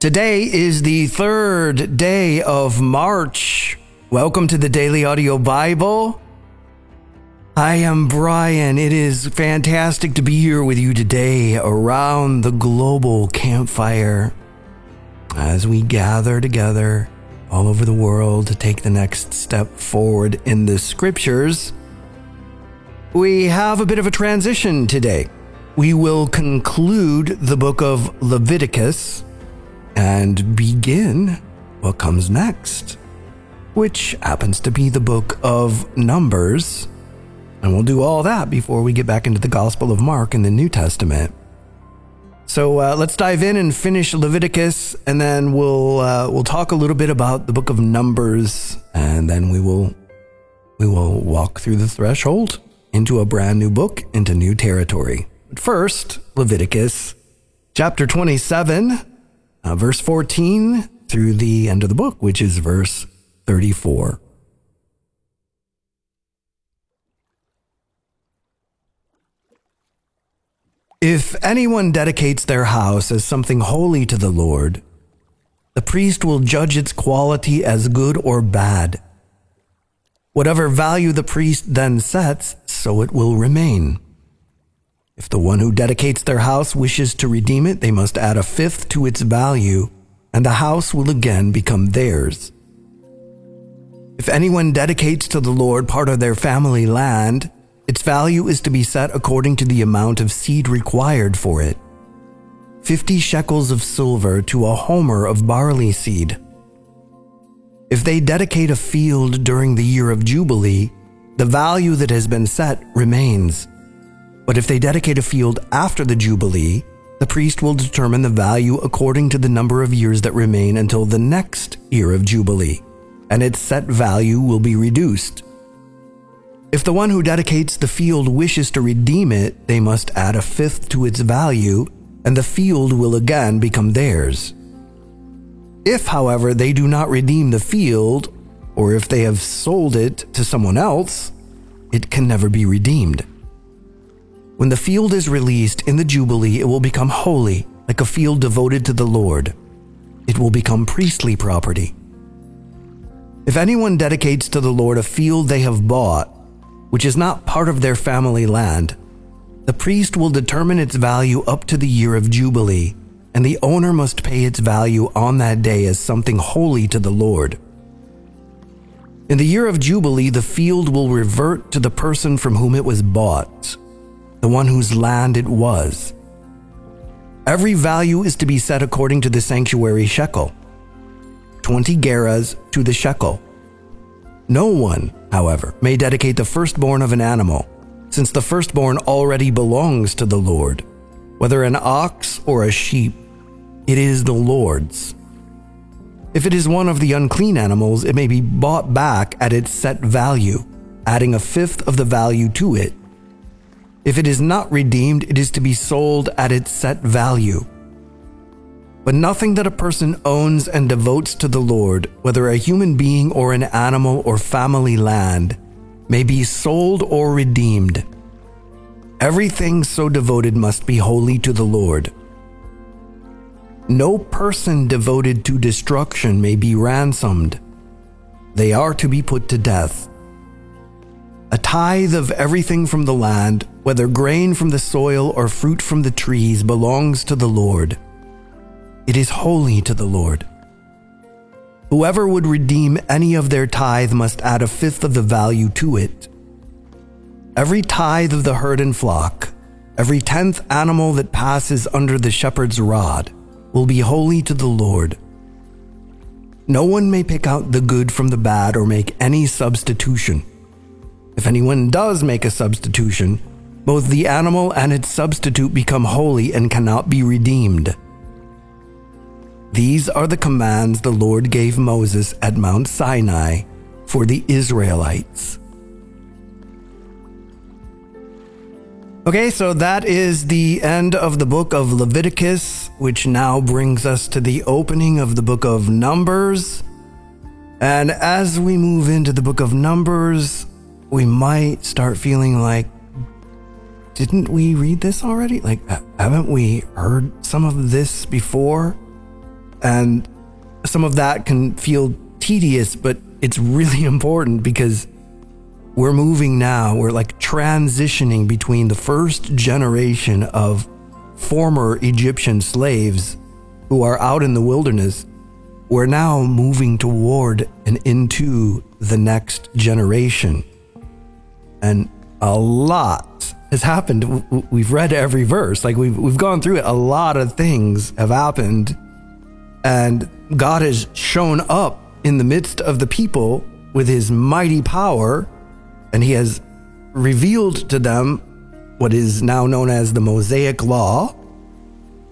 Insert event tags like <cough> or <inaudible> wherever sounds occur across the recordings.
Today is the third day of March. Welcome to the Daily Audio Bible. I am Brian. It is fantastic to be here with you today around the global campfire as we gather together all over the world to take the next step forward in the scriptures. We have a bit of a transition today. We will conclude the book of Leviticus and begin what comes next, which happens to be the book of Numbers. And we'll do all that before we get back into the Gospel of Mark in the New Testament. So uh, let's dive in and finish Leviticus, and then we'll uh, we'll talk a little bit about the book of Numbers, and then we will we will walk through the threshold into a brand new book, into new territory. But first, Leviticus chapter 27, uh, verse 14 through the end of the book, which is verse 34. If anyone dedicates their house as something holy to the Lord, the priest will judge its quality as good or bad. Whatever value the priest then sets, so it will remain. If the one who dedicates their house wishes to redeem it, they must add a fifth to its value, and the house will again become theirs. If anyone dedicates to the Lord part of their family land, its value is to be set according to the amount of seed required for it. Fifty shekels of silver to a homer of barley seed. If they dedicate a field during the year of Jubilee, the value that has been set remains. But if they dedicate a field after the Jubilee, the priest will determine the value according to the number of years that remain until the next year of Jubilee, and its set value will be reduced. If the one who dedicates the field wishes to redeem it, they must add a fifth to its value, and the field will again become theirs. If, however, they do not redeem the field, or if they have sold it to someone else, it can never be redeemed. When the field is released in the Jubilee, it will become holy, like a field devoted to the Lord. It will become priestly property. If anyone dedicates to the Lord a field they have bought, which is not part of their family land, the priest will determine its value up to the year of Jubilee, and the owner must pay its value on that day as something holy to the Lord. In the year of Jubilee, the field will revert to the person from whom it was bought, the one whose land it was. Every value is to be set according to the sanctuary shekel 20 gerahs to the shekel. No one, however, may dedicate the firstborn of an animal, since the firstborn already belongs to the Lord. Whether an ox or a sheep, it is the Lord's. If it is one of the unclean animals, it may be bought back at its set value, adding a fifth of the value to it. If it is not redeemed, it is to be sold at its set value. But nothing that a person owns and devotes to the Lord, whether a human being or an animal or family land, may be sold or redeemed. Everything so devoted must be holy to the Lord. No person devoted to destruction may be ransomed. They are to be put to death. A tithe of everything from the land, whether grain from the soil or fruit from the trees, belongs to the Lord. It is holy to the Lord. Whoever would redeem any of their tithe must add a fifth of the value to it. Every tithe of the herd and flock, every tenth animal that passes under the shepherd's rod, will be holy to the Lord. No one may pick out the good from the bad or make any substitution. If anyone does make a substitution, both the animal and its substitute become holy and cannot be redeemed. These are the commands the Lord gave Moses at Mount Sinai for the Israelites. Okay, so that is the end of the book of Leviticus, which now brings us to the opening of the book of Numbers. And as we move into the book of Numbers, we might start feeling like, didn't we read this already? Like, haven't we heard some of this before? And some of that can feel tedious, but it's really <laughs> important because we're moving now, we're like transitioning between the first generation of former Egyptian slaves who are out in the wilderness. We're now moving toward and into the next generation. And a lot has happened. We've read every verse, like we've, we've gone through it. A lot of things have happened. And God has shown up in the midst of the people with his mighty power, and he has revealed to them what is now known as the Mosaic Law.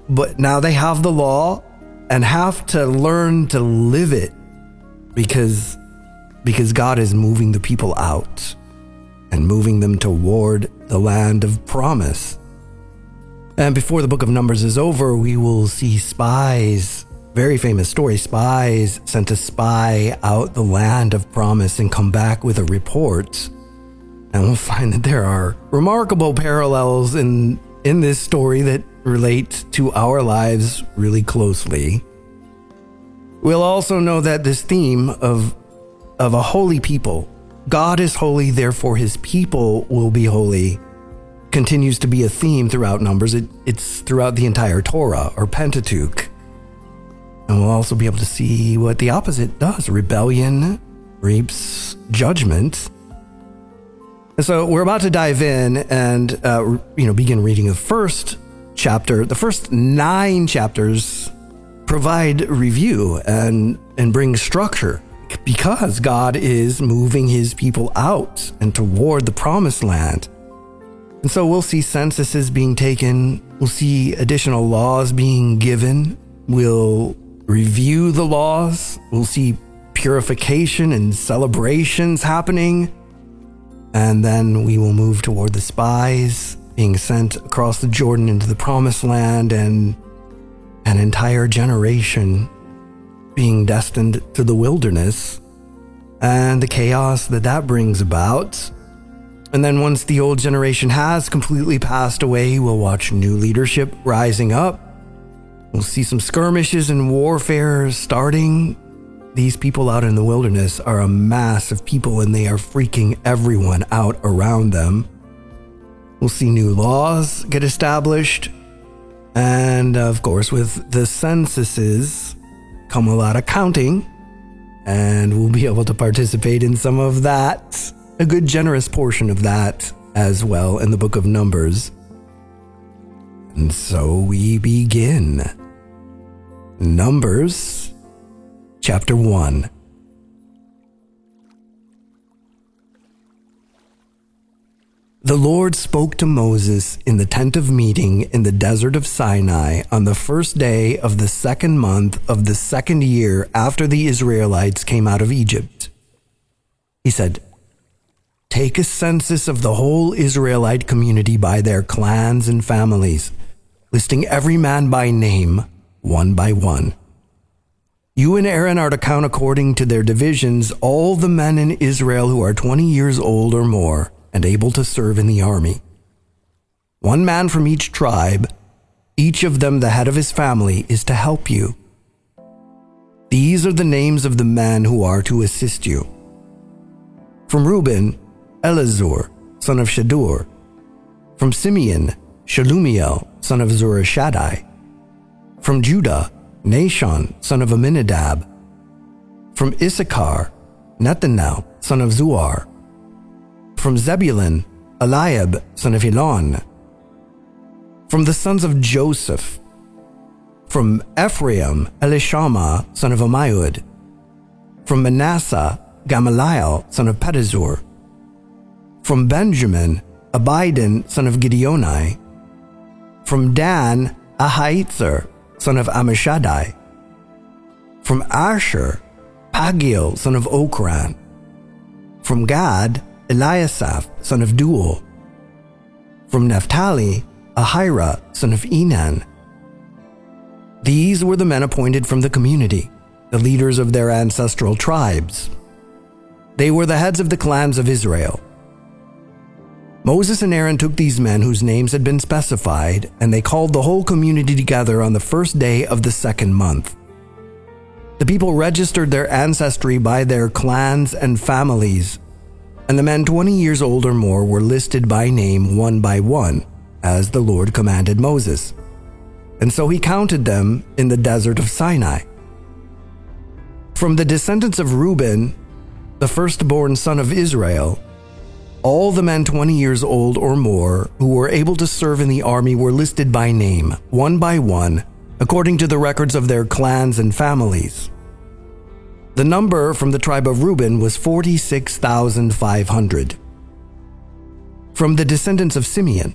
But now they have the law and have to learn to live it because because God is moving the people out and moving them toward the land of promise. And before the book of Numbers is over, we will see spies, very famous story, spies sent to spy out the land of promise and come back with a report. And we'll find that there are remarkable parallels in, in this story that relate to our lives really closely. We'll also know that this theme of, of a holy people God is holy, therefore his people will be holy, continues to be a theme throughout Numbers. It, it's throughout the entire Torah or Pentateuch. And we'll also be able to see what the opposite does rebellion reaps judgment. And so we're about to dive in and, uh, you know, begin reading the first chapter. The first nine chapters provide review and, and bring structure because God is moving his people out and toward the promised land. And so we'll see censuses being taken, we'll see additional laws being given, we'll review the laws, we'll see purification and celebrations happening, and then we will move toward the spies being sent across the Jordan into the promised land and an entire generation being destined to the wilderness and the chaos that that brings about. And then once the old generation has completely passed away, we'll watch new leadership rising up. We'll see some skirmishes and warfare starting. These people out in the wilderness are a mass of people and they are freaking everyone out around them. We'll see new laws get established. And of course, with the censuses, come a lot of counting, and we'll be able to participate in some of that, a good generous portion of that as well in the book of Numbers. And so we begin. Numbers chapter 1. The Lord spoke to Moses in the tent of meeting in the desert of Sinai on the first day of the second month of the second year after the Israelites came out of Egypt. He said, Take a census of the whole Israelite community by their clans and families, listing every man by name, one by one. You and Aaron are to count according to their divisions all the men in Israel who are 20 years old or more and able to serve in the army. One man from each tribe, each of them the head of his family, is to help you. These are the names of the men who are to assist you. From Reuben, Elizur, son of Shedeur. From Simeon, Shelumiel, son of Zurishaddai. From Judah, Nahshon, son of Amminadab. From Issachar, Nethanel, son of Zuar. From Zebulun, Eliab, son of Helon. From the sons of Joseph. From Ephraim, Elishama, son of Ammiud. From Manasseh, Gamaliel, son of Pedahzur. From Benjamin, Abidan, son of Gideoni. From Dan, Ahiezer, son of Ammishaddai. From Asher, Pagiel, son of Okran. From Gad, Eliasaph, son of Deuel. From Naphtali, Ahira, son of Enan. These were the men appointed from the community, the leaders of their ancestral tribes. They were the heads of the clans of Israel. Moses and Aaron took these men whose names had been specified, and they called the whole community together on the first day of the second month. The people registered their ancestry by their clans and families, and the men 20 years old or more were listed by name one by one, as the Lord commanded Moses. And so he counted them in the desert of Sinai. From the descendants of Reuben, the firstborn son of Israel, all the men 20 years old or more who were able to serve in the army were listed by name, one by one, according to the records of their clans and families. The number from the tribe of Reuben was 46,500. From the descendants of Simeon,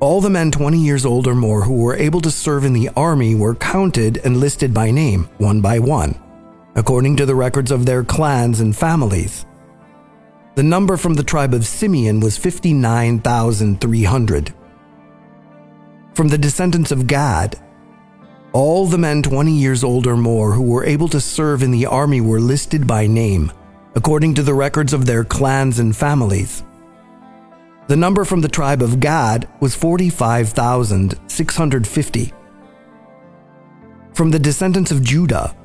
all the men 20 years old or more who were able to serve in the army were counted and listed by name, one by one, according to the records of their clans and families. The number from the tribe of Simeon was 59,300. From the descendants of Gad, all the men 20 years old or more who were able to serve in the army were listed by name, according to the records of their clans and families. The number from the tribe of Gad was 45,650. From the descendants of Judah,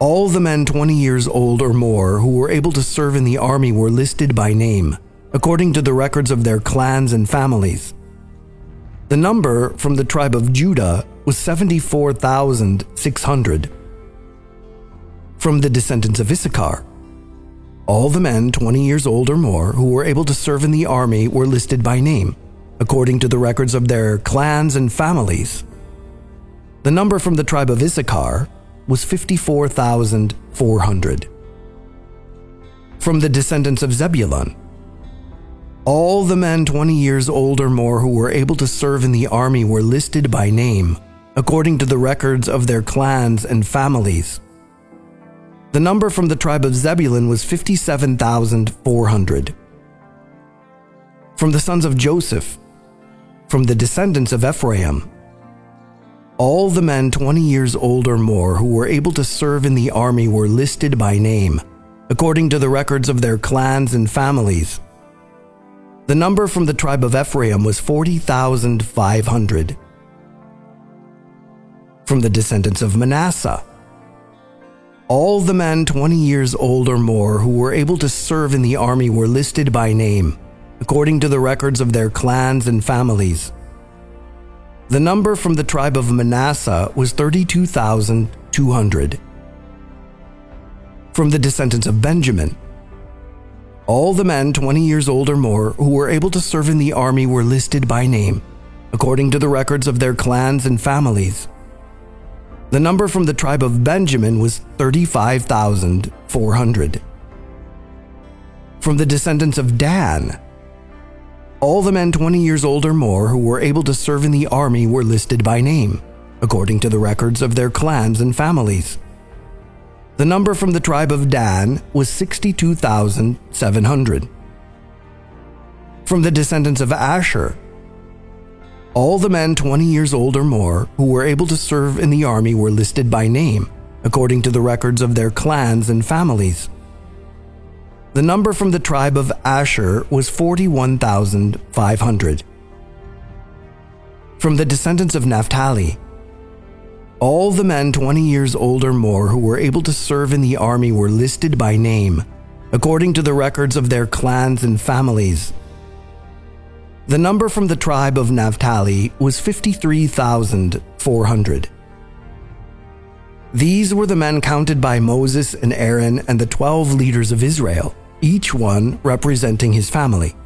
all the men 20 years old or more who were able to serve in the army were listed by name, according to the records of their clans and families. The number from the tribe of Judah was 74,600. From the descendants of Issachar, all the men 20 years old or more who were able to serve in the army were listed by name, according to the records of their clans and families. The number from the tribe of Issachar was 54,400. From the descendants of Zebulun, all the men 20 years old or more who were able to serve in the army were listed by name, according to the records of their clans and families. The number from the tribe of Zebulun was 57,400. From the sons of Joseph, from the descendants of Ephraim, all the men 20 years old or more who were able to serve in the army were listed by name, according to the records of their clans and families. The number from the tribe of Ephraim was 40,500. From the descendants of Manasseh, all the men 20 years old or more who were able to serve in the army were listed by name, according to the records of their clans and families. The number from the tribe of Manasseh was 32,200. From the descendants of Benjamin, all the men 20 years old or more who were able to serve in the army were listed by name, according to the records of their clans and families. The number from the tribe of Benjamin was 35,400. From the descendants of Dan, all the men 20 years old or more who were able to serve in the army were listed by name, according to the records of their clans and families. The number from the tribe of Dan was 62,700. From the descendants of Asher, all the men 20 years old or more who were able to serve in the army were listed by name, according to the records of their clans and families. The number from the tribe of Asher was 41,500. From the descendants of Naphtali, all the men 20 years old or more who were able to serve in the army were listed by name, according to the records of their clans and families. The number from the tribe of Naphtali was 53,400. These were the men counted by Moses and Aaron and the 12 leaders of Israel, each one representing his family.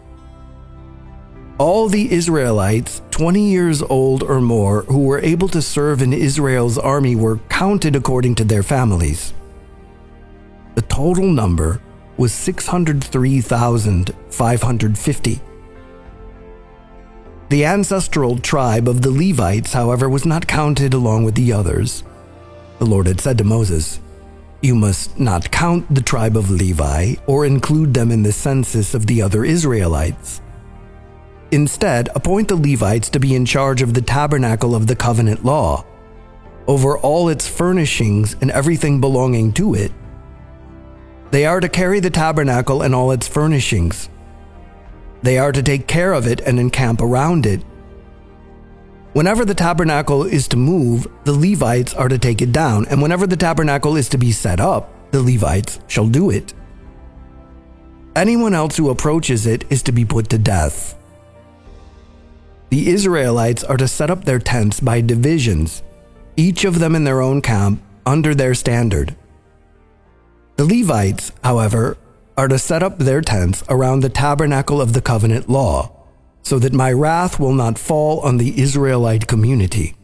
All the Israelites 20 years old or more who were able to serve in Israel's army were counted according to their families. The total number was 603,550. The ancestral tribe of the Levites, however, was not counted along with the others. The Lord had said to Moses, You must not count the tribe of Levi or include them in the census of the other Israelites. Instead, appoint the Levites to be in charge of the tabernacle of the covenant law, over all its furnishings and everything belonging to it. They are to carry the tabernacle and all its furnishings. They are to take care of it and encamp around it. Whenever the tabernacle is to move, the Levites are to take it down, and whenever the tabernacle is to be set up, the Levites shall do it. Anyone else who approaches it is to be put to death. The Israelites are to set up their tents by divisions, each of them in their own camp, under their standard. The Levites, however, are to set up their tents around the tabernacle of the covenant law, so that my wrath will not fall on the Israelite community.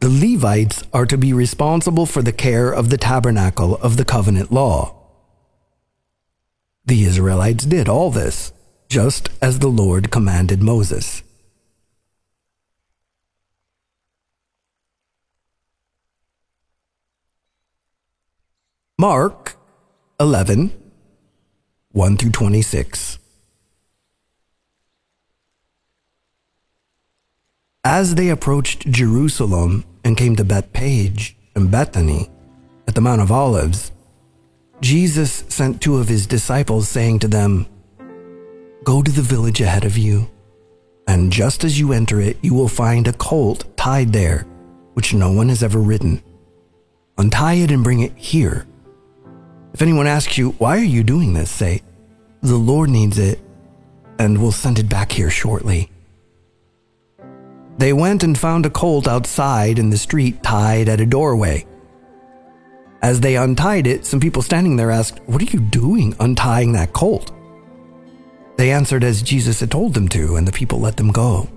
The Levites are to be responsible for the care of the tabernacle of the covenant law. The Israelites did all this, just as the Lord commanded Moses. Mark 11, 1 through 26. As they approached Jerusalem and came to Bethphage and Bethany at the Mount of Olives, Jesus sent two of his disciples, saying to them, Go to the village ahead of you, and just as you enter it, you will find a colt tied there, which no one has ever ridden. Untie it and bring it here. If anyone asks you, Why are you doing this? say, The Lord needs it, and we'll send it back here shortly. They went and found a colt outside in the street tied at a doorway. As they untied it, some people standing there asked, What are you doing untying that colt? They answered as Jesus had told them to, and the people let them go.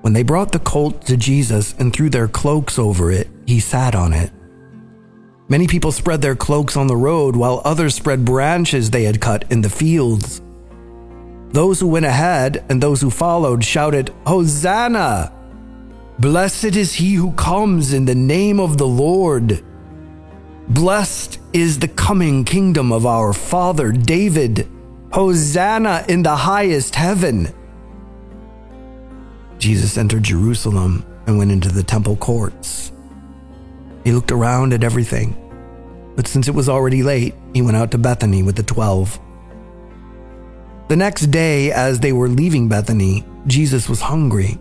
When they brought the colt to Jesus and threw their cloaks over it, he sat on it. Many people spread their cloaks on the road, while others spread branches they had cut in the fields. Those who went ahead and those who followed shouted, Hosanna! Blessed is he who comes in the name of the Lord. Blessed is the coming kingdom of our father David. Hosanna in the highest heaven. Jesus entered Jerusalem and went into the temple courts. He looked around at everything, but since it was already late, he went out to Bethany with the twelve. The next day, as they were leaving Bethany, Jesus was hungry.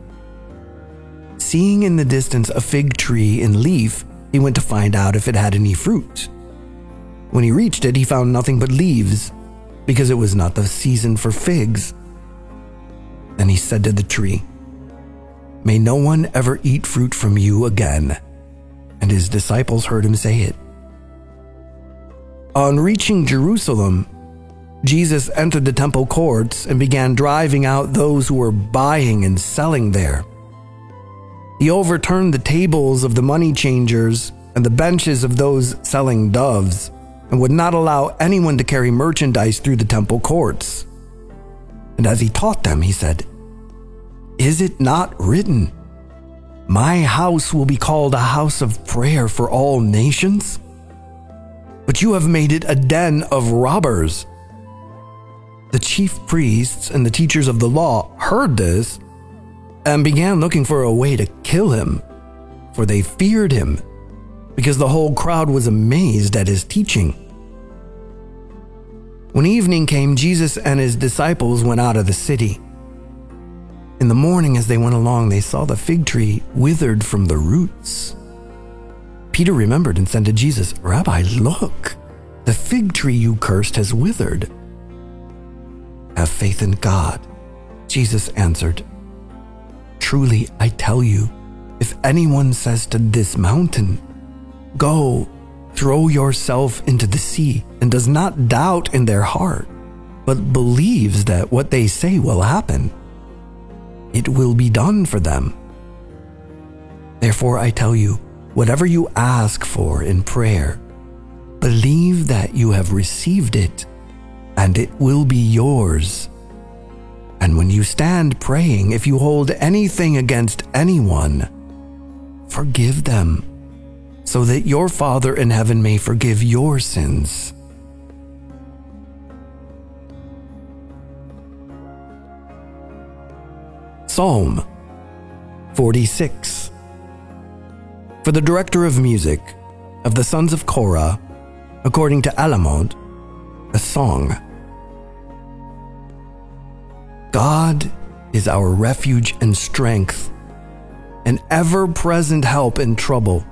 Seeing in the distance a fig tree in leaf, he went to find out if it had any fruit. When he reached it, he found nothing but leaves, because it was not the season for figs. Then he said to the tree, May no one ever eat fruit from you again. And his disciples heard him say it. On reaching Jerusalem, Jesus entered the temple courts and began driving out those who were buying and selling there. He overturned the tables of the money changers and the benches of those selling doves, and would not allow anyone to carry merchandise through the temple courts. And as he taught them, he said, Is it not written, My house will be called a house of prayer for all nations? But you have made it a den of robbers. The chief priests and the teachers of the law heard this and began looking for a way to kill him, for they feared him, because the whole crowd was amazed at his teaching. When evening came, Jesus and his disciples went out of the city. In the morning, as they went along, they saw the fig tree withered from the roots. Peter remembered and said to Jesus, Rabbi, look, the fig tree you cursed has withered. Have faith in God. Jesus answered, Truly, I tell you, if anyone says to this mountain, Go, throw yourself into the sea, and does not doubt in their heart, but believes that what they say will happen, it will be done for them. Therefore, I tell you, whatever you ask for in prayer, believe that you have received it and it will be yours. And when you stand praying, if you hold anything against anyone, forgive them, so that your Father in heaven may forgive your sins. Psalm 46 For the director of music of the sons of Korah, according to Alamoth, a song. God is our refuge and strength, an ever present help in trouble.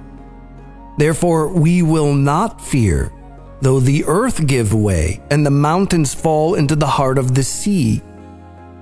Therefore, we will not fear, though the earth give way and the mountains fall into the heart of the sea,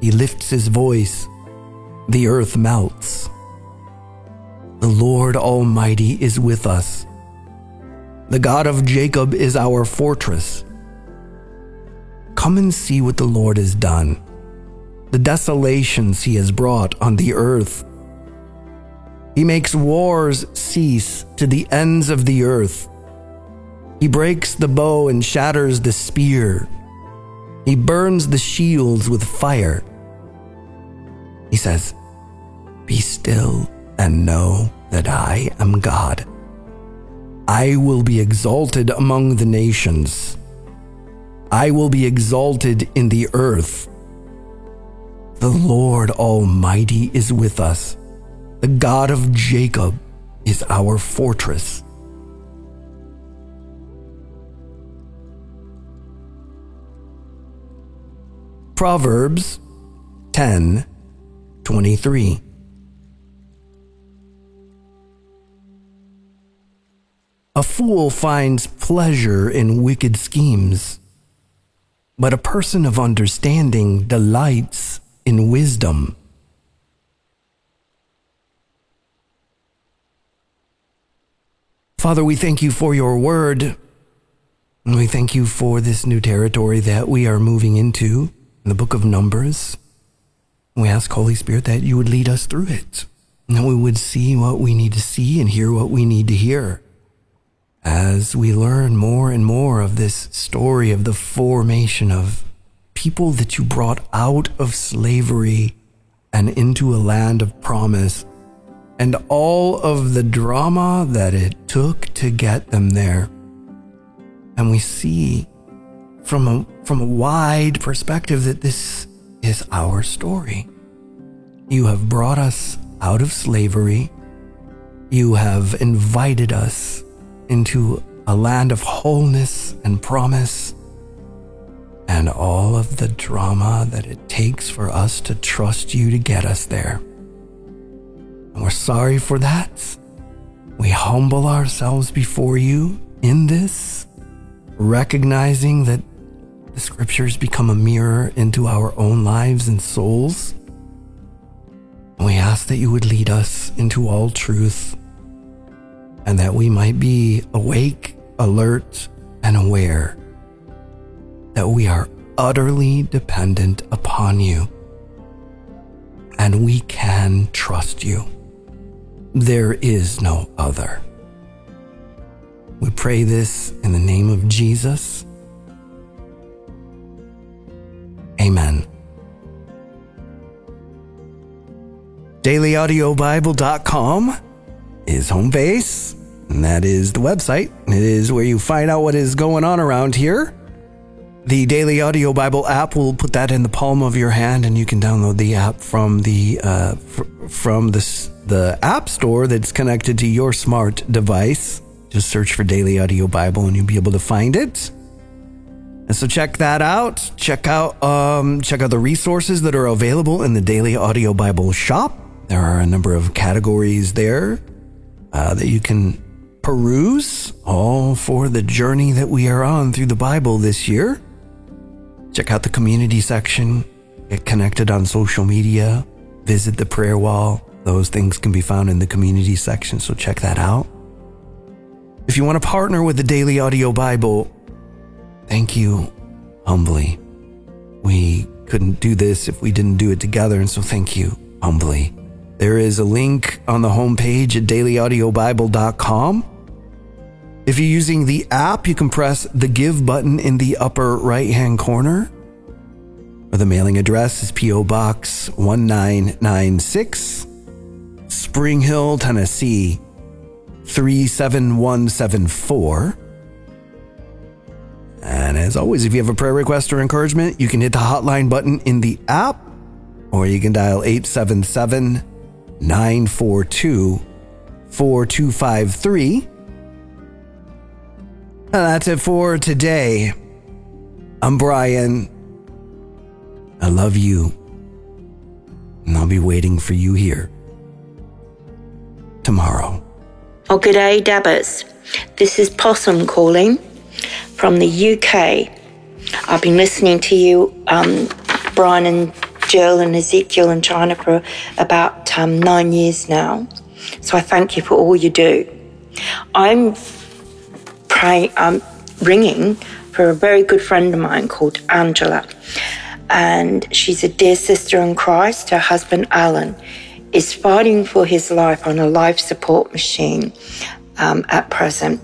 He lifts his voice. The earth melts. The Lord Almighty is with us. The God of Jacob is our fortress. Come and see what the Lord has done, the desolations he has brought on the earth. He makes wars cease to the ends of the earth. He breaks the bow and shatters the spear. He burns the shields with fire. He says, Be still and know that I am God. I will be exalted among the nations. I will be exalted in the earth. The Lord Almighty is with us. The God of Jacob is our fortress. Proverbs 10 23. A fool finds pleasure in wicked schemes, but a person of understanding delights in wisdom. Father, we thank you for your word. We thank you for this new territory that we are moving into in the book of Numbers. We ask, Holy Spirit, that you would lead us through it, and that we would see what we need to see and hear what we need to hear. As we learn more and more of this story of the formation of people that you brought out of slavery and into a land of promise and all of the drama that it took to get them there. And we see from a, from a wide perspective that this is our story. You have brought us out of slavery. You have invited us into a land of wholeness and promise and all of the drama that it takes for us to trust you to get us there. And we're sorry for that. We humble ourselves before you in this, recognizing that the scriptures become a mirror into our own lives and souls. And we ask that you would lead us into all truth and that we might be awake, alert, and aware that we are utterly dependent upon you and we can trust you. There is no other. We pray this in the name of Jesus. Amen. DailyAudioBible.com is home base, and that is the website. It is where you find out what is going on around here. The Daily Audio Bible app will put that in the palm of your hand, and you can download the app from the uh, fr- from the the app store that's connected to your smart device. Just search for Daily Audio Bible, and you'll be able to find it. And so check that out. Check out um, check out the resources that are available in the Daily Audio Bible shop. There are a number of categories there uh, that you can peruse, all for the journey that we are on through the Bible this year. Check out the community section, get connected on social media, visit the prayer wall. Those things can be found in the community section, so check that out. If you want to partner with the Daily Audio Bible, thank you humbly. We couldn't do this if we didn't do it together, and so thank you humbly. There is a link on the homepage at dailyaudiobible.com. If you're using the app, you can press the give button in the upper right hand corner. or the mailing address is P.O. Box 1996, Spring Hill, Tennessee 37174. And as always, if you have a prayer request or encouragement, you can hit the hotline button in the app or you can dial 877 942 4253. That's it for today. I'm Brian. I love you. And I'll be waiting for you here tomorrow. Oh, good day, Dabbers. This is Possum calling from the UK. I've been listening to you, um, Brian and Jill and Ezekiel and China for about um, nine years now. So I thank you for all you do. I'm praying, I'm ringing for a very good friend of mine called Angela. And she's a dear sister in Christ. Her husband, Alan, is fighting for his life on a life support machine um, at present.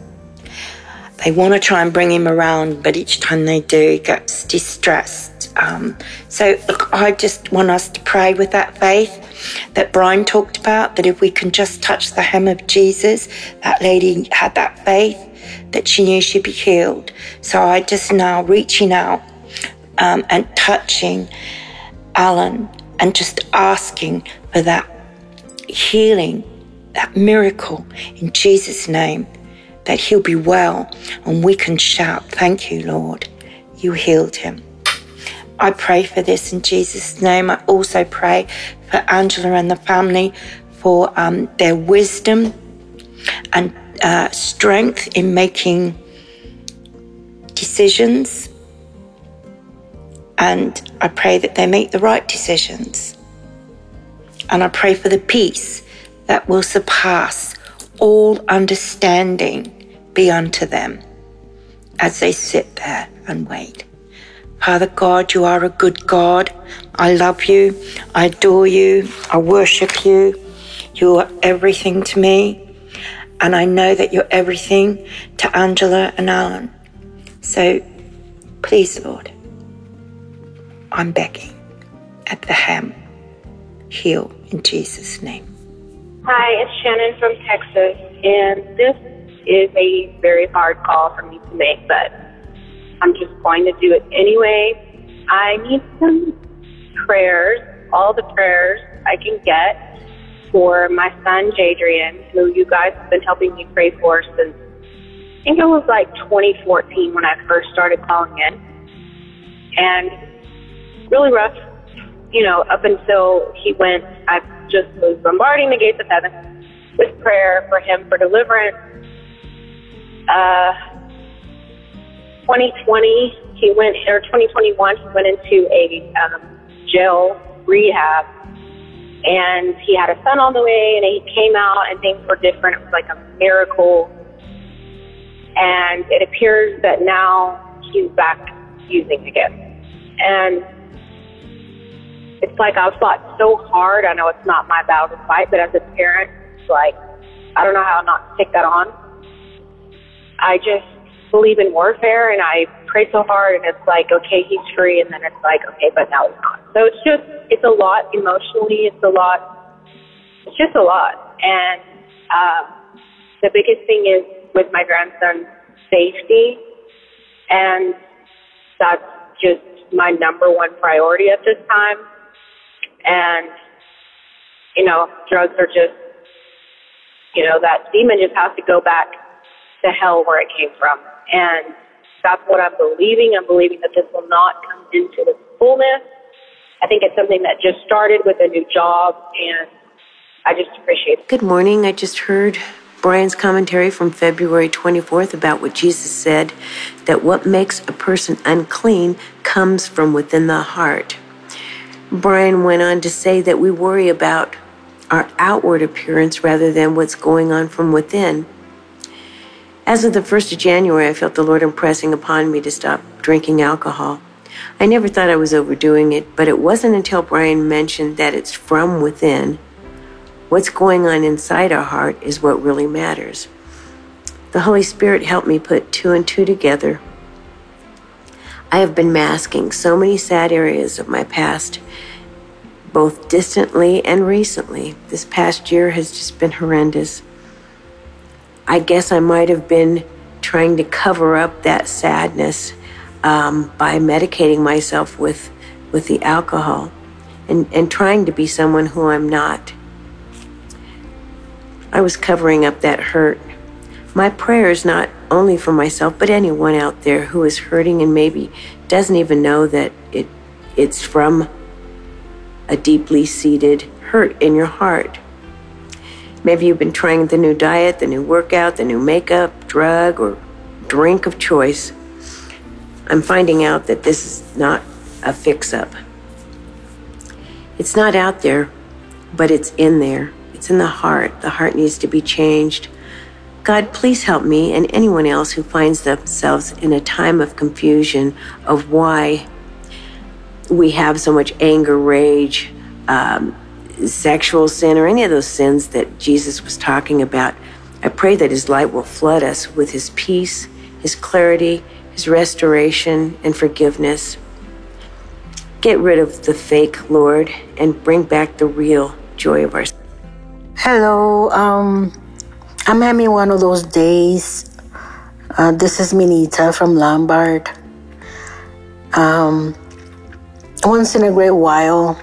They want to try and bring him around, but each time they do, he gets distressed. Um, so, look, I just want us to pray with that faith that Brian talked about, that if we can just touch the hem of Jesus, that lady had that faith that she knew she'd be healed. So I just now reaching out um, and touching Alan and just asking for that healing, that miracle in Jesus' name, that he'll be well and we can shout, Thank you, Lord. You healed him. I pray for this in Jesus' name. I also pray for Angela and the family for um, their wisdom and uh, strength in making decisions. And I pray that they make the right decisions. And I pray for the peace that will surpass all understanding be unto them as they sit there and wait. Father God, you are a good God. I love you. I adore you. I worship you. You are everything to me. And I know that you're everything to Angela and Alan. So please, Lord, I'm begging at the hem. Heal in Jesus' name. Hi, it's Shannon from Texas, and this is a very hard call for me to make, but I'm just going to do it anyway. I need some prayers, all the prayers I can get for my son Jadrian, who you guys have been helping me pray for since I think it was like 2014 when I first started calling in. And really rough, you know, up until he went, I just was bombarding the gates of heaven with prayer for him for deliverance. Uh, 2020, he went, or 2021, he went into a um, jail rehab and he had a son on the way and he came out and things were different. It was like a miracle. And it appears that now he's back using again. And it's like I've fought so hard. I know it's not my battle to fight, but as a parent, it's like I don't know how not to take that on. I just believe in warfare and I pray so hard and it's like, okay, he's free and then it's like, okay, but now he's not. So it's just it's a lot emotionally, it's a lot it's just a lot. And um the biggest thing is with my grandson's safety and that's just my number one priority at this time. And you know, drugs are just you know, that demon just has to go back to hell where it came from. And that's what I'm believing. I'm believing that this will not come into its fullness. I think it's something that just started with a new job, and I just appreciate it. Good morning. I just heard Brian's commentary from February 24th about what Jesus said that what makes a person unclean comes from within the heart. Brian went on to say that we worry about our outward appearance rather than what's going on from within. As of the 1st of January, I felt the Lord impressing upon me to stop drinking alcohol. I never thought I was overdoing it, but it wasn't until Brian mentioned that it's from within. What's going on inside our heart is what really matters. The Holy Spirit helped me put two and two together. I have been masking so many sad areas of my past, both distantly and recently. This past year has just been horrendous. I guess I might have been trying to cover up that sadness um, by medicating myself with, with the alcohol and, and trying to be someone who I'm not. I was covering up that hurt. My prayer is not only for myself, but anyone out there who is hurting and maybe doesn't even know that it, it's from a deeply seated hurt in your heart. Maybe you've been trying the new diet, the new workout, the new makeup, drug, or drink of choice. I'm finding out that this is not a fix up. It's not out there, but it's in there. It's in the heart. The heart needs to be changed. God, please help me and anyone else who finds themselves in a time of confusion of why we have so much anger, rage, um, sexual sin, or any of those sins that Jesus was talking about. I pray that His light will flood us with His peace, His clarity, His restoration, and forgiveness. Get rid of the fake, Lord, and bring back the real joy of our. Hello, um, I'm having one of those days. Uh, this is Minita from Lombard. Um, once in a great while,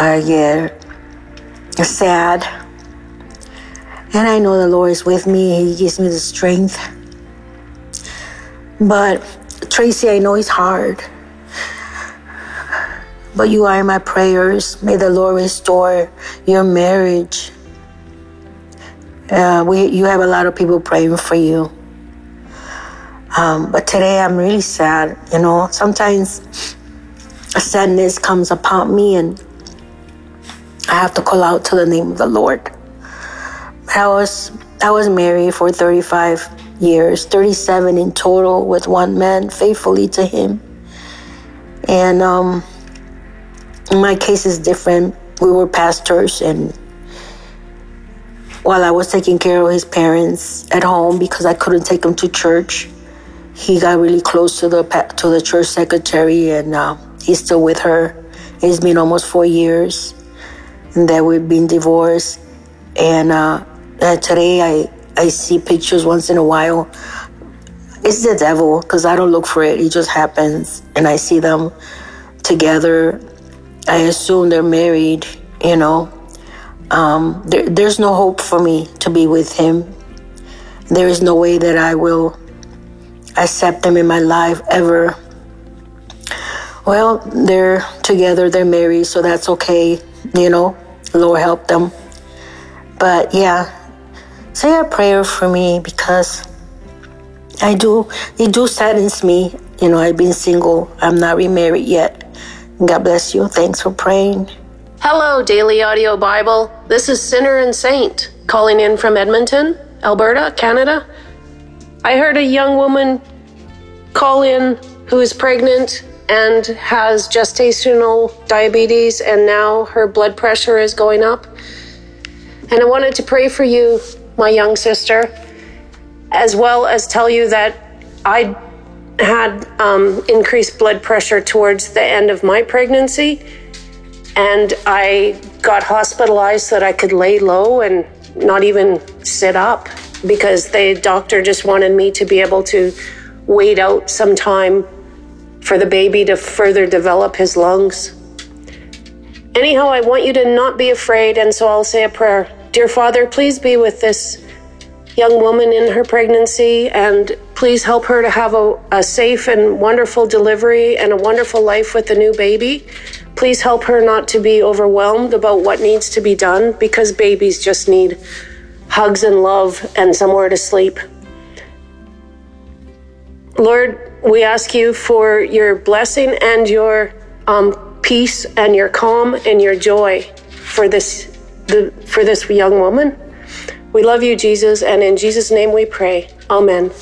I get sad. And I know the Lord is with me, He gives me the strength. But Tracy, I know it's hard. But you are in my prayers. May the Lord restore your marriage. Uh, we, you have a lot of people praying for you. Um, but today I'm really sad. You know, sometimes a sadness comes upon me and I have to call out to the name of the Lord. I was I was married for 35 years, 37 in total with one man, faithfully to him. And um, my case is different. We were pastors, and while I was taking care of his parents at home because I couldn't take him to church, he got really close to the to the church secretary, and uh, he's still with her. It's been almost four years and that we've been divorced. And uh, today I, I see pictures once in a while. It's the devil because I don't look for it. It just happens. And I see them together. I assume they're married, you know. Um, there, there's no hope for me to be with him. There is no way that I will accept them in my life ever. Well, they're together, they're married, so that's okay, you know. Lord help them. But yeah, say a prayer for me because I do, it do saddens me. You know, I've been single. I'm not remarried yet. God bless you. Thanks for praying. Hello, Daily Audio Bible. This is Sinner and Saint calling in from Edmonton, Alberta, Canada. I heard a young woman call in who is pregnant and has gestational diabetes, and now her blood pressure is going up. And I wanted to pray for you, my young sister, as well as tell you that I had um, increased blood pressure towards the end of my pregnancy, and I got hospitalized so that I could lay low and not even sit up because the doctor just wanted me to be able to wait out some time for the baby to further develop his lungs. Anyhow, I want you to not be afraid, and so I'll say a prayer. Dear Father, please be with this young woman in her pregnancy, and please help her to have a, a safe and wonderful delivery and a wonderful life with the new baby. Please help her not to be overwhelmed about what needs to be done because babies just need hugs and love and somewhere to sleep. Lord, we ask you for your blessing and your um, peace and your calm and your joy for this the, for this young woman. We love you, Jesus, and in Jesus' name we pray. Amen.